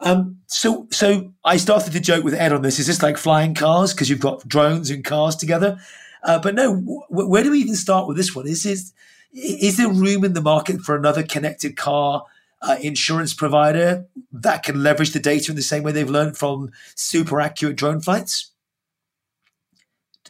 Speaker 2: Um, so, so I started to joke with Ed on this. Is this like flying cars because you've got drones and cars together? Uh, but no, w- where do we even start with this one? Is is is there room in the market for another connected car uh, insurance provider that can leverage the data in the same way they've learned from super accurate drone flights?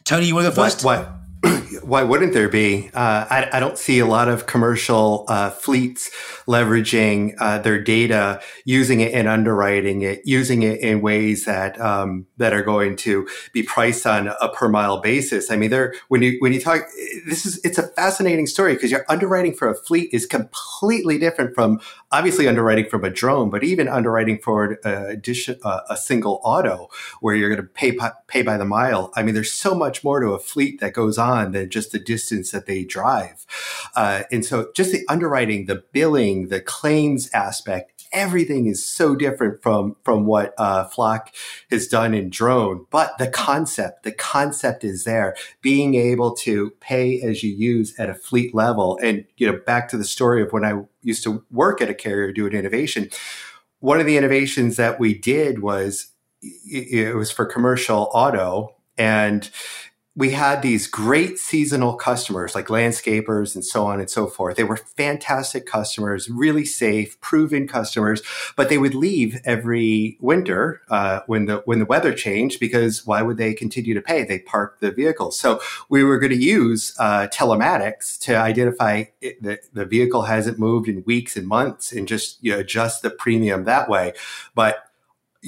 Speaker 2: Tony, you want to go first?
Speaker 3: What? what? [clears throat] why wouldn't there be? Uh, I, I, don't see a lot of commercial uh, fleets leveraging uh, their data, using it and underwriting it, using it in ways that um, that are going to be priced on a per mile basis. I mean, there when you when you talk, this is it's a fascinating story because your underwriting for a fleet is completely different from obviously underwriting from a drone, but even underwriting for a, a single auto where you're going to pay pay by the mile. I mean, there's so much more to a fleet that goes on than just the distance that they drive. Uh, and so just the underwriting, the billing, the claims aspect, everything is so different from from what uh, Flock has done in drone. But the concept, the concept is there. Being able to pay as you use at a fleet level, and you know, back to the story of when I used to work at a carrier doing innovation. One of the innovations that we did was it was for commercial auto and we had these great seasonal customers like landscapers and so on and so forth. They were fantastic customers, really safe, proven customers, but they would leave every winter uh, when the when the weather changed because why would they continue to pay? They parked the vehicles. So we were going to use uh, telematics to identify that the vehicle hasn't moved in weeks and months and just you know, adjust the premium that way. But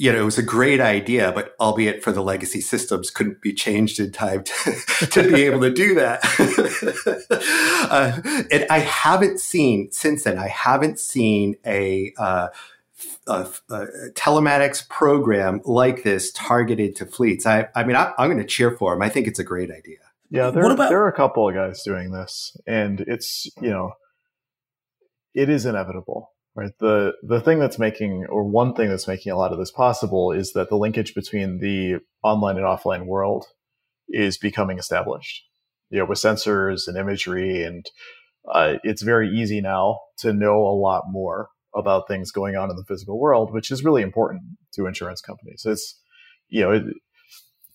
Speaker 3: you know, it was a great idea, but albeit for the legacy systems, couldn't be changed in time to, [laughs] to be [laughs] able to do that. [laughs] uh, and I haven't seen since then. I haven't seen a, uh, a, a telematics program like this targeted to fleets. I, I mean, I, am going to cheer for them. I think it's a great idea.
Speaker 4: Yeah, there, about- there are a couple of guys doing this, and it's you know, it is inevitable right. The the thing that's making or one thing that's making a lot of this possible is that the linkage between the online and offline world is becoming established. You know with sensors and imagery and uh, it's very easy now to know a lot more about things going on in the physical world which is really important to insurance companies. It's you know it,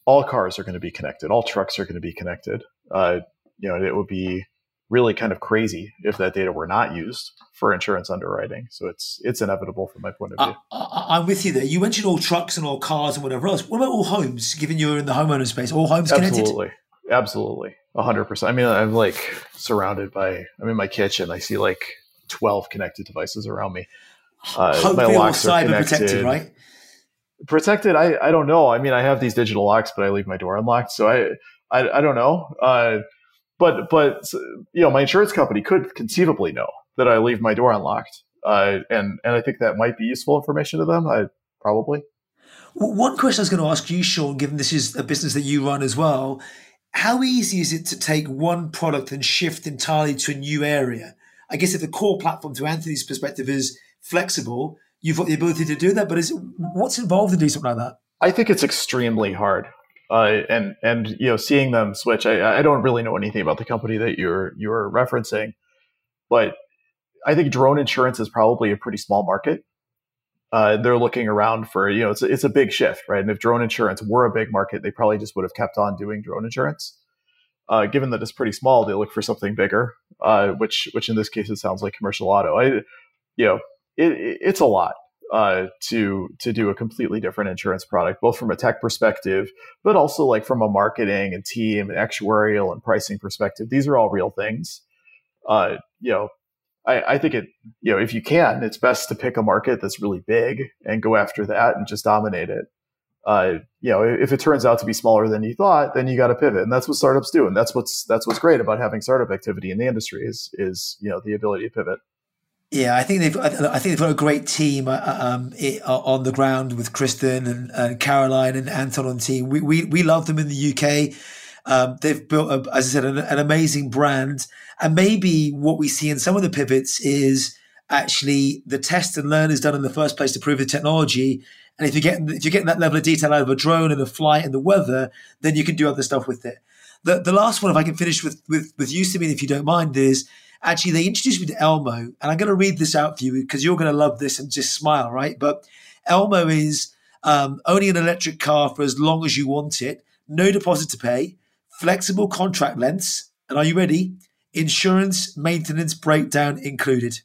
Speaker 4: all cars are going to be connected. All trucks are going to be connected. Uh, you know it would be really kind of crazy if that data were not used for insurance underwriting. So it's it's inevitable from my point of view.
Speaker 2: I, am with you there. You mentioned all trucks and all cars and whatever else. What about all homes? Given you're in the homeowner space, all homes connected?
Speaker 4: Absolutely, absolutely, hundred percent. I mean, I'm like surrounded by. I'm in my kitchen. I see like twelve connected devices around me.
Speaker 2: Uh, Hopefully, my locks all cyber protected, right?
Speaker 4: Protected. I I don't know. I mean, I have these digital locks, but I leave my door unlocked, so I I, I don't know. Uh, but but you know, my insurance company could conceivably know that I leave my door unlocked, uh, and and I think that might be useful information to them. I probably.
Speaker 2: One question I was going to ask you, Sean, given this is a business that you run as well, how easy is it to take one product and shift entirely to a new area? I guess if the core platform, to Anthony's perspective, is flexible, you've got the ability to do that. But is what's involved in doing something like that?
Speaker 4: I think it's extremely hard uh, and and you know seeing them switch. I, I don't really know anything about the company that you're you're referencing, but I think drone insurance is probably a pretty small market. Uh, they're looking around for you know it's a, it's a big shift, right? And if drone insurance were a big market, they probably just would have kept on doing drone insurance. Uh, given that it's pretty small, they look for something bigger, uh, which which in this case it sounds like commercial auto. I, you know, it, it's a lot uh, to to do a completely different insurance product, both from a tech perspective, but also like from a marketing and team and actuarial and pricing perspective. These are all real things. Uh, you know, I, I think it. You know, if you can, it's best to pick a market that's really big and go after that and just dominate it. Uh, you know, if it turns out to be smaller than you thought, then you got to pivot, and that's what startups do, and that's what's that's what's great about having startup activity in the industry is is you know the ability to pivot.
Speaker 2: Yeah, I think they've. I think they've got a great team uh, um, on the ground with Kristen and, and, Caroline and Anton on team. We, we we love them in the UK. Um, they've built, a, as I said, an, an, amazing brand. And maybe what we see in some of the pivots is actually the test and learn is done in the first place to prove the technology. And if you get if you're getting that level of detail out of a drone and a flight and the weather, then you can do other stuff with it. The the last one, if I can finish with with with you, Sabine, if you don't mind, is actually they introduced me to Elmo, and I'm going to read this out for you because you're going to love this and just smile, right? But Elmo is um, only an electric car for as long as you want it, no deposit to pay, flexible contract lengths, and are you ready? Insurance, maintenance, breakdown included.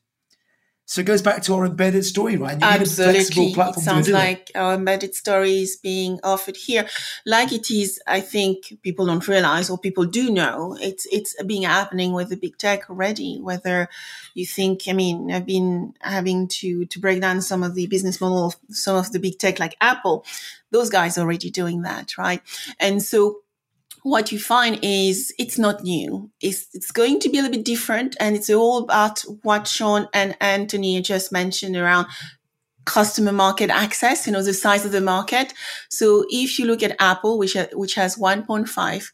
Speaker 2: So it goes back to our embedded story, right?
Speaker 5: You Absolutely. It sounds like our embedded story is being offered here. Like it is, I think people don't realize or people do know it's, it's being happening with the big tech already. Whether you think, I mean, I've been having to, to break down some of the business model of some of the big tech like Apple. Those guys are already doing that, right? And so what you find is it's not new. It's, it's going to be a little bit different. And it's all about what Sean and Anthony just mentioned around customer market access, you know, the size of the market. So if you look at Apple, which, which has 1.5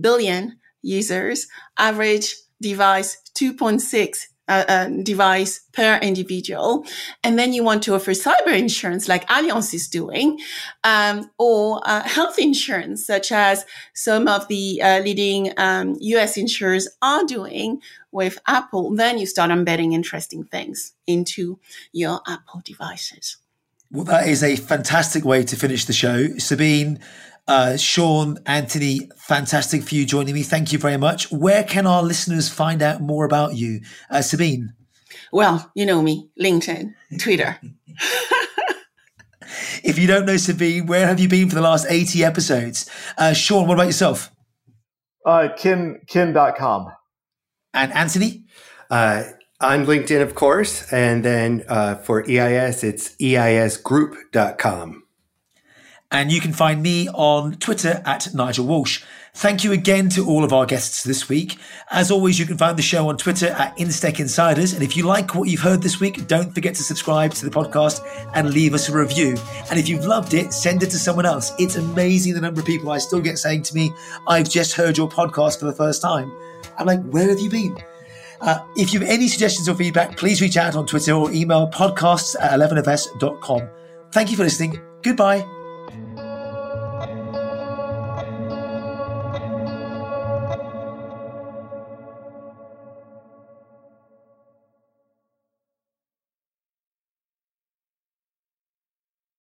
Speaker 5: billion users, average device 2.6 uh, device per individual. And then you want to offer cyber insurance like Allianz is doing, um, or uh, health insurance, such as some of the uh, leading um, US insurers are doing with Apple. Then you start embedding interesting things into your Apple devices.
Speaker 2: Well, that is a fantastic way to finish the show. Sabine, uh, Sean, Anthony, fantastic for you joining me. Thank you very much. Where can our listeners find out more about you? Uh, Sabine?
Speaker 5: Well, you know me LinkedIn, Twitter. [laughs]
Speaker 2: if you don't know Sabine, where have you been for the last 80 episodes? Uh, Sean, what about yourself?
Speaker 4: Uh, kin, kin.com.
Speaker 2: And Anthony?
Speaker 3: Uh, on LinkedIn, of course. And then uh, for EIS, it's eisgroup.com.
Speaker 2: And you can find me on Twitter at Nigel Walsh. Thank you again to all of our guests this week. As always, you can find the show on Twitter at Instech Insiders. And if you like what you've heard this week, don't forget to subscribe to the podcast and leave us a review. And if you've loved it, send it to someone else. It's amazing the number of people I still get saying to me, I've just heard your podcast for the first time. I'm like, where have you been? Uh, if you have any suggestions or feedback, please reach out on Twitter or email podcasts at 11fs.com. Thank you for listening. Goodbye.